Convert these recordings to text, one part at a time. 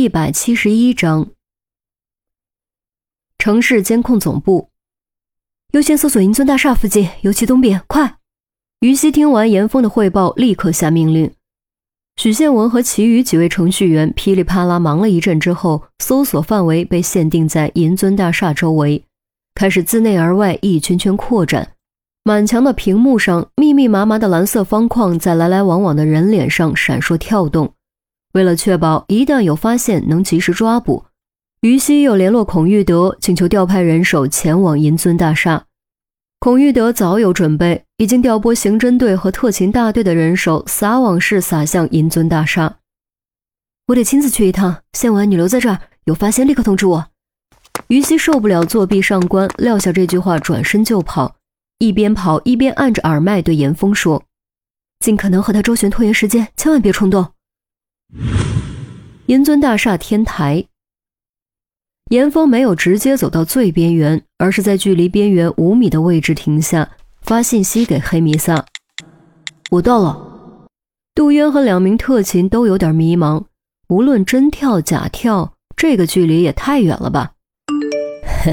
一百七十一章，城市监控总部，优先搜索银尊大厦附近，尤其东边，快！于西听完严峰的汇报，立刻下命令。许宪文和其余几位程序员噼里啪啦忙了一阵之后，搜索范围被限定在银尊大厦周围，开始自内而外一圈圈扩展。满墙的屏幕上，密密麻麻的蓝色方框在来来往往的人脸上闪烁跳动。为了确保一旦有发现能及时抓捕，于西又联络孔玉德，请求调派人手前往银尊大厦。孔玉德早有准备，已经调拨刑侦队和特勤大队的人手，撒网式撒向银尊大厦。我得亲自去一趟，宪文，你留在这儿，有发现立刻通知我。于西受不了作弊上官，撂下这句话，转身就跑，一边跑一边按着耳麦对严峰说：“尽可能和他周旋，拖延时间，千万别冲动。”银尊大厦天台，严峰没有直接走到最边缘，而是在距离边缘五米的位置停下，发信息给黑弥撒：“我到了。”杜渊和两名特勤都有点迷茫，无论真跳假跳，这个距离也太远了吧？哼，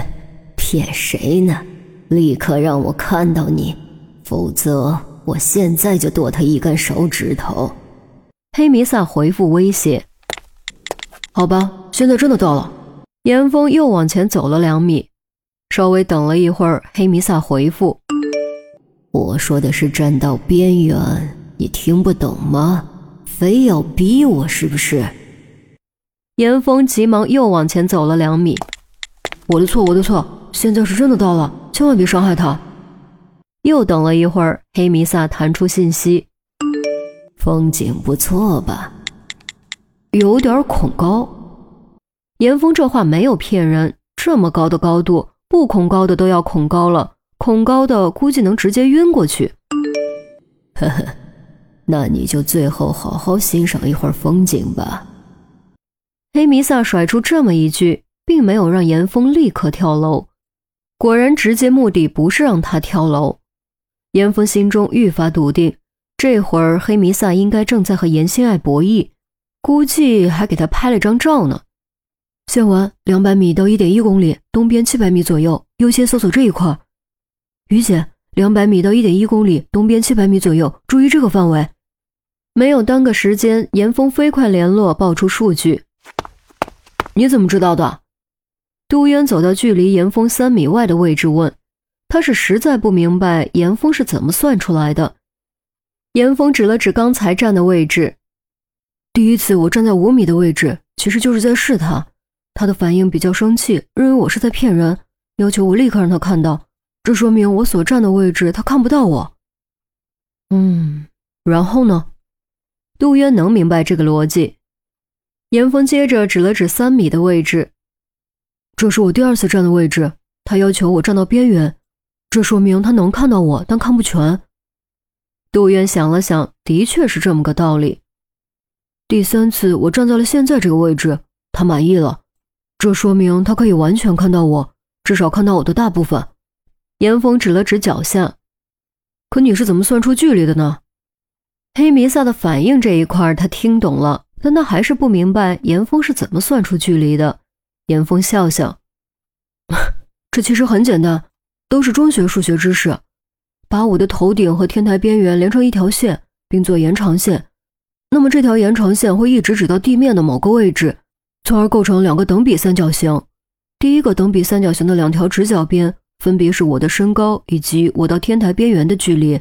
骗谁呢？立刻让我看到你，否则我现在就剁他一根手指头。黑弥撒回复威胁：“好吧，现在真的到了。”严峰又往前走了两米，稍微等了一会儿，黑弥撒回复：“我说的是站到边缘，你听不懂吗？非要逼我是不是？”严峰急忙又往前走了两米：“我的错，我的错，现在是真的到了，千万别伤害他。”又等了一会儿，黑弥撒弹出信息。风景不错吧？有点恐高。严峰这话没有骗人，这么高的高度，不恐高的都要恐高了，恐高的估计能直接晕过去。呵呵，那你就最后好好欣赏一会儿风景吧。黑弥撒甩出这么一句，并没有让严峰立刻跳楼。果然，直接目的不是让他跳楼。严峰心中愈发笃定。这会儿黑弥撒应该正在和严心爱博弈，估计还给他拍了张照呢。线完两百米到一点一公里，东边七百米左右，优先搜索这一块。于姐，两百米到一点一公里，东边七百米左右，注意这个范围。没有耽搁时间，严峰飞快联络，报出数据。你怎么知道的？杜渊走到距离严峰三米外的位置问，他是实在不明白严峰是怎么算出来的。严峰指了指刚才站的位置，第一次我站在五米的位置，其实就是在试他。他的反应比较生气，认为我是在骗人，要求我立刻让他看到。这说明我所站的位置他看不到我。嗯，然后呢？杜渊能明白这个逻辑。严峰接着指了指三米的位置，这是我第二次站的位置。他要求我站到边缘，这说明他能看到我，但看不全。杜渊想了想，的确是这么个道理。第三次我站在了现在这个位置，他满意了，这说明他可以完全看到我，至少看到我的大部分。严峰指了指脚下，可你是怎么算出距离的呢？黑弥撒的反应这一块他听懂了，但他还是不明白严峰是怎么算出距离的。严峰笑笑，这其实很简单，都是中学数学知识。把我的头顶和天台边缘连成一条线，并做延长线，那么这条延长线会一直指到地面的某个位置，从而构成两个等比三角形。第一个等比三角形的两条直角边分别是我的身高以及我到天台边缘的距离；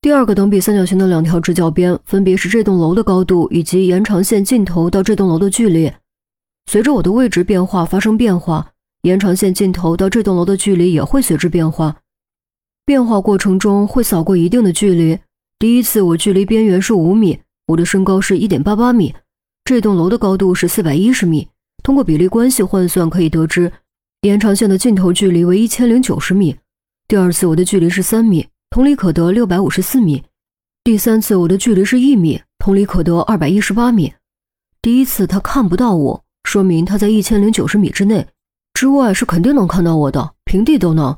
第二个等比三角形的两条直角边分别是这栋楼的高度以及延长线尽头到这栋楼的距离。随着我的位置变化发生变化，延长线尽头到这栋楼的距离也会随之变化。变化过程中会扫过一定的距离。第一次我距离边缘是五米，我的身高是一点八八米，这栋楼的高度是四百一十米。通过比例关系换算可以得知，延长线的尽头距离为一千零九十米。第二次我的距离是三米，同理可得六百五十四米。第三次我的距离是一米，同理可得二百一十八米。第一次他看不到我，说明他在一千零九十米之内，之外是肯定能看到我的，平地都能。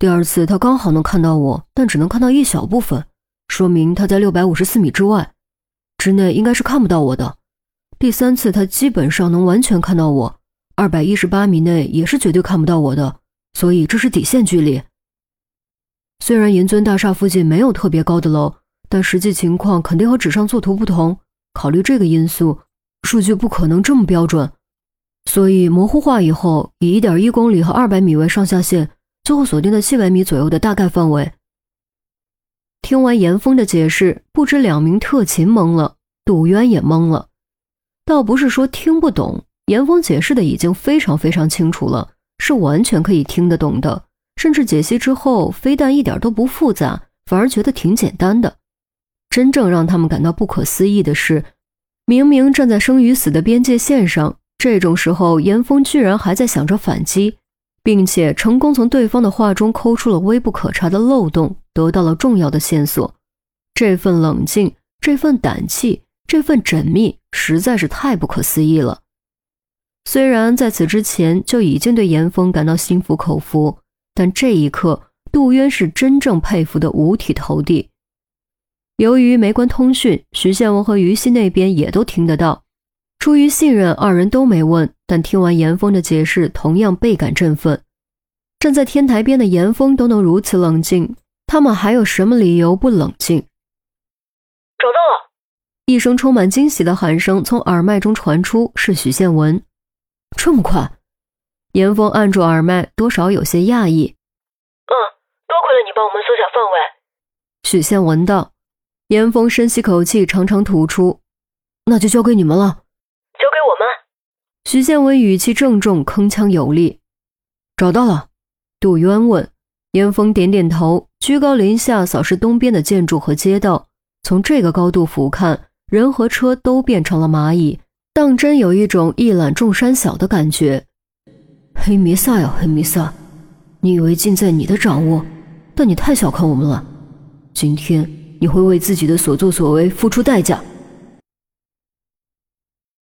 第二次他刚好能看到我，但只能看到一小部分，说明他在六百五十四米之外，之内应该是看不到我的。第三次他基本上能完全看到我，二百一十八米内也是绝对看不到我的，所以这是底线距离。虽然银尊大厦附近没有特别高的楼，但实际情况肯定和纸上作图不同。考虑这个因素，数据不可能这么标准，所以模糊化以后，以一点一公里和二百米为上下限，最后锁定在七百米左右的大概范围。听完严峰的解释，不止两名特勤懵了，杜渊也懵了。倒不是说听不懂，严峰解释的已经非常非常清楚了，是完全可以听得懂的。甚至解析之后，非但一点都不复杂，反而觉得挺简单的。真正让他们感到不可思议的是，明明站在生与死的边界线上，这种时候，严峰居然还在想着反击，并且成功从对方的话中抠出了微不可察的漏洞，得到了重要的线索。这份冷静，这份胆气，这份缜密，实在是太不可思议了。虽然在此之前就已经对严峰感到心服口服。但这一刻，杜渊是真正佩服的五体投地。由于没关通讯，徐宪文和于西那边也都听得到。出于信任，二人都没问。但听完严峰的解释，同样倍感振奋。站在天台边的严峰都能如此冷静，他们还有什么理由不冷静？找到了！一声充满惊喜的喊声从耳麦中传出，是许宪文。这么快？严峰按住耳麦，多少有些讶异。嗯，多亏了你帮我们缩小范围。许宪文道。严峰深吸口气，长长吐出：“那就交给你们了。”我们。徐建文语气郑重，铿锵有力。找到了。杜渊问。严峰点点头，居高临下扫视东边的建筑和街道。从这个高度俯瞰，人和车都变成了蚂蚁，当真有一种一览众山小的感觉。黑弥撒呀，黑弥撒！你以为尽在你的掌握，但你太小看我们了。今天你会为自己的所作所为付出代价。